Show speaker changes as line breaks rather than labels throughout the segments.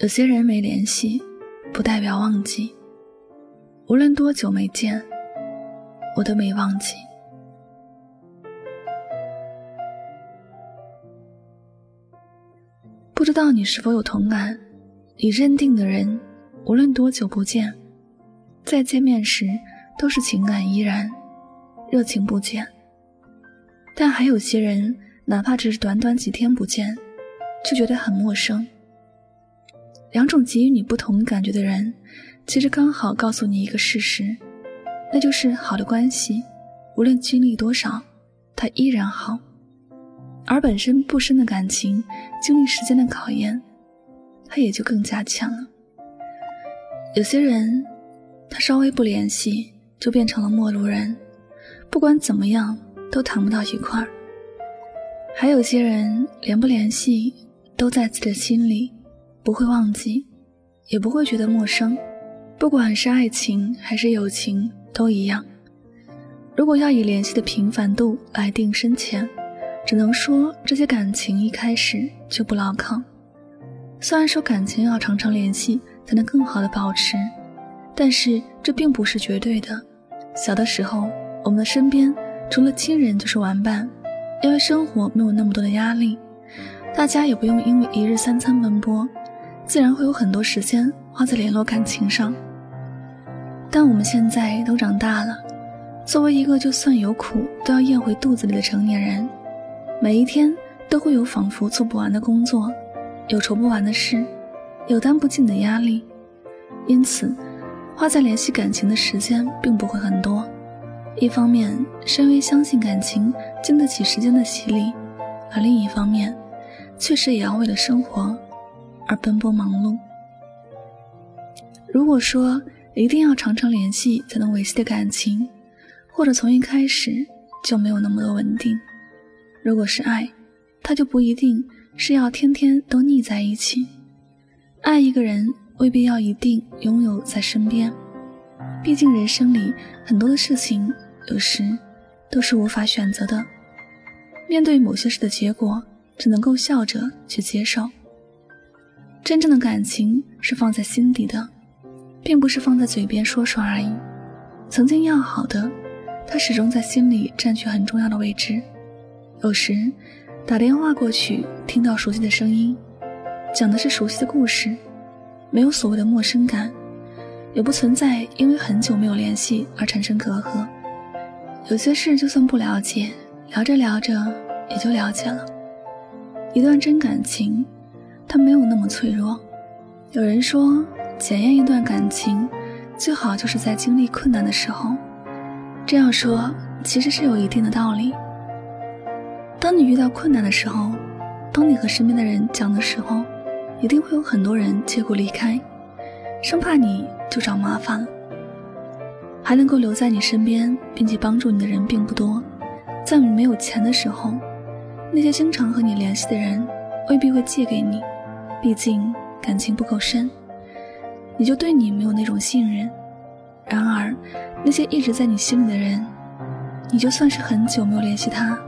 有些人没联系，不代表忘记。无论多久没见，我都没忘记。不知道你是否有同感？你认定的人，无论多久不见，再见面时都是情感依然，热情不减。但还有些人，哪怕只是短短几天不见，就觉得很陌生。两种给予你不同感觉的人，其实刚好告诉你一个事实，那就是好的关系，无论经历多少，它依然好；而本身不深的感情，经历时间的考验，它也就更加强了。有些人，他稍微不联系，就变成了陌路人，不管怎么样都谈不到一块儿；还有些人，连不联系都在自己的心里。不会忘记，也不会觉得陌生。不管是爱情还是友情，都一样。如果要以联系的频繁度来定深浅，只能说这些感情一开始就不牢靠。虽然说感情要常常联系才能更好的保持，但是这并不是绝对的。小的时候，我们的身边除了亲人就是玩伴，因为生活没有那么多的压力，大家也不用因为一日三餐奔波。自然会有很多时间花在联络感情上，但我们现在都长大了，作为一个就算有苦都要咽回肚子里的成年人，每一天都会有仿佛做不完的工作，有愁不完的事，有担不尽的压力，因此花在联系感情的时间并不会很多。一方面是因为相信感情经得起时间的洗礼，而另一方面，确实也要为了生活。而奔波忙碌。如果说一定要常常联系才能维系的感情，或者从一开始就没有那么多稳定。如果是爱，它就不一定是要天天都腻在一起。爱一个人未必要一定拥有在身边，毕竟人生里很多的事情有时都是无法选择的。面对某些事的结果，只能够笑着去接受。真正的感情是放在心底的，并不是放在嘴边说说而已。曾经要好的，他始终在心里占据很重要的位置。有时打电话过去，听到熟悉的声音，讲的是熟悉的故事，没有所谓的陌生感，也不存在因为很久没有联系而产生隔阂。有些事就算不了解，聊着聊着也就了解了。一段真感情。它没有那么脆弱。有人说，检验一段感情，最好就是在经历困难的时候。这样说其实是有一定的道理。当你遇到困难的时候，当你和身边的人讲的时候，一定会有很多人借故离开，生怕你就找麻烦了。还能够留在你身边并且帮助你的人并不多。在你没有钱的时候，那些经常和你联系的人，未必会借给你。毕竟感情不够深，你就对你没有那种信任。然而，那些一直在你心里的人，你就算是很久没有联系他，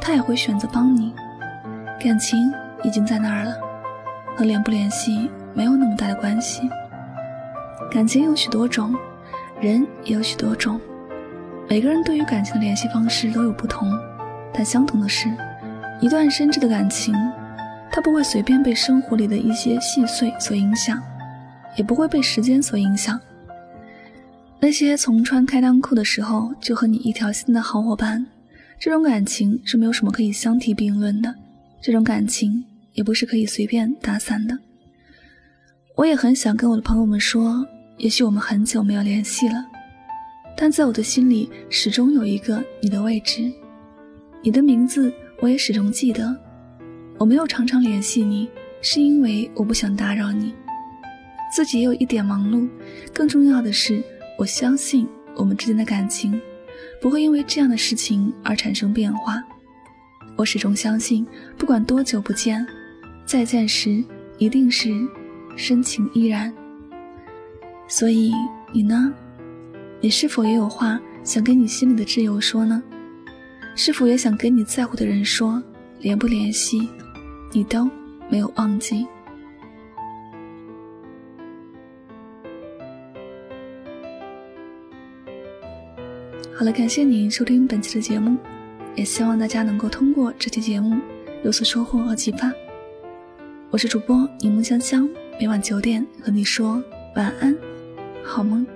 他也会选择帮你。感情已经在那儿了，和联不联系没有那么大的关系。感情有许多种，人也有许多种，每个人对于感情的联系方式都有不同，但相同的是，一段深挚的感情。它不会随便被生活里的一些细碎所影响，也不会被时间所影响。那些从穿开裆裤的时候就和你一条心的好伙伴，这种感情是没有什么可以相提并论的。这种感情也不是可以随便打散的。我也很想跟我的朋友们说，也许我们很久没有联系了，但在我的心里始终有一个你的位置，你的名字我也始终记得。我没有常常联系你，是因为我不想打扰你，自己也有一点忙碌。更重要的是，我相信我们之间的感情不会因为这样的事情而产生变化。我始终相信，不管多久不见，再见时一定是深情依然。所以你呢？你是否也有话想跟你心里的挚友说呢？是否也想跟你在乎的人说？联不联系，你都没有忘记。好了，感谢您收听本期的节目，也希望大家能够通过这期节目有所收获和启发。我是主播柠檬香香，每晚九点和你说晚安，好梦。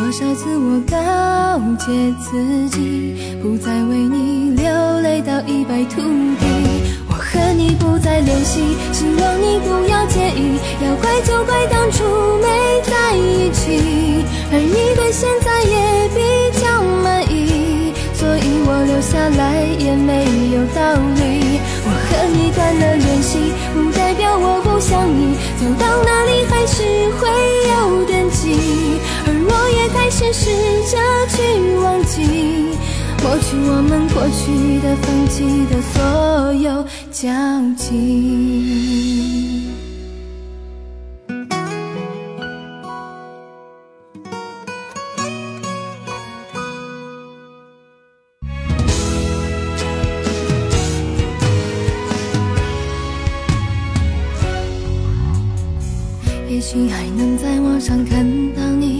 多少次我告诫自己，不再为你流泪到一败涂地。我和你不再联系，希望你不要介意。要怪就怪当初没在一起，而你对现在也比较满意，所以我留下来也没有道理。我和你断了联系，不代表我不想你，走到哪里还是会有惦记。先试着去忘记，抹去我们过去的、放弃的所有交集。也许还能在网上看到你。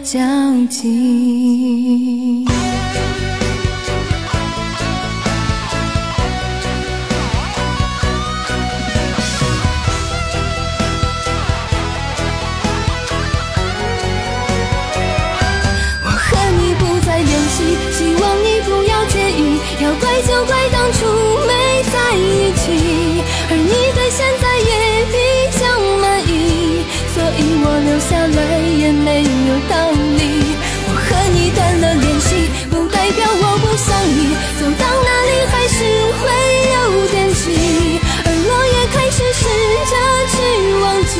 交集。我和你不再联系，希望你不要介意。要怪就怪当初没在一起，而你对现在也比以。我留下来也没有道理。我和你断了联系，不代表我不想你。走到哪里还是会有惦记，而我也开始试着去忘记，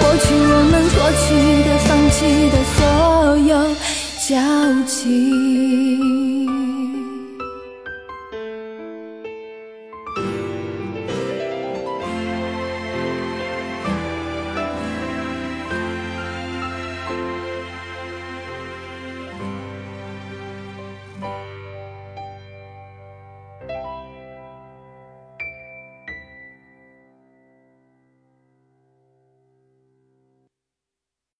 抹去我们过去的、放弃的所有交集。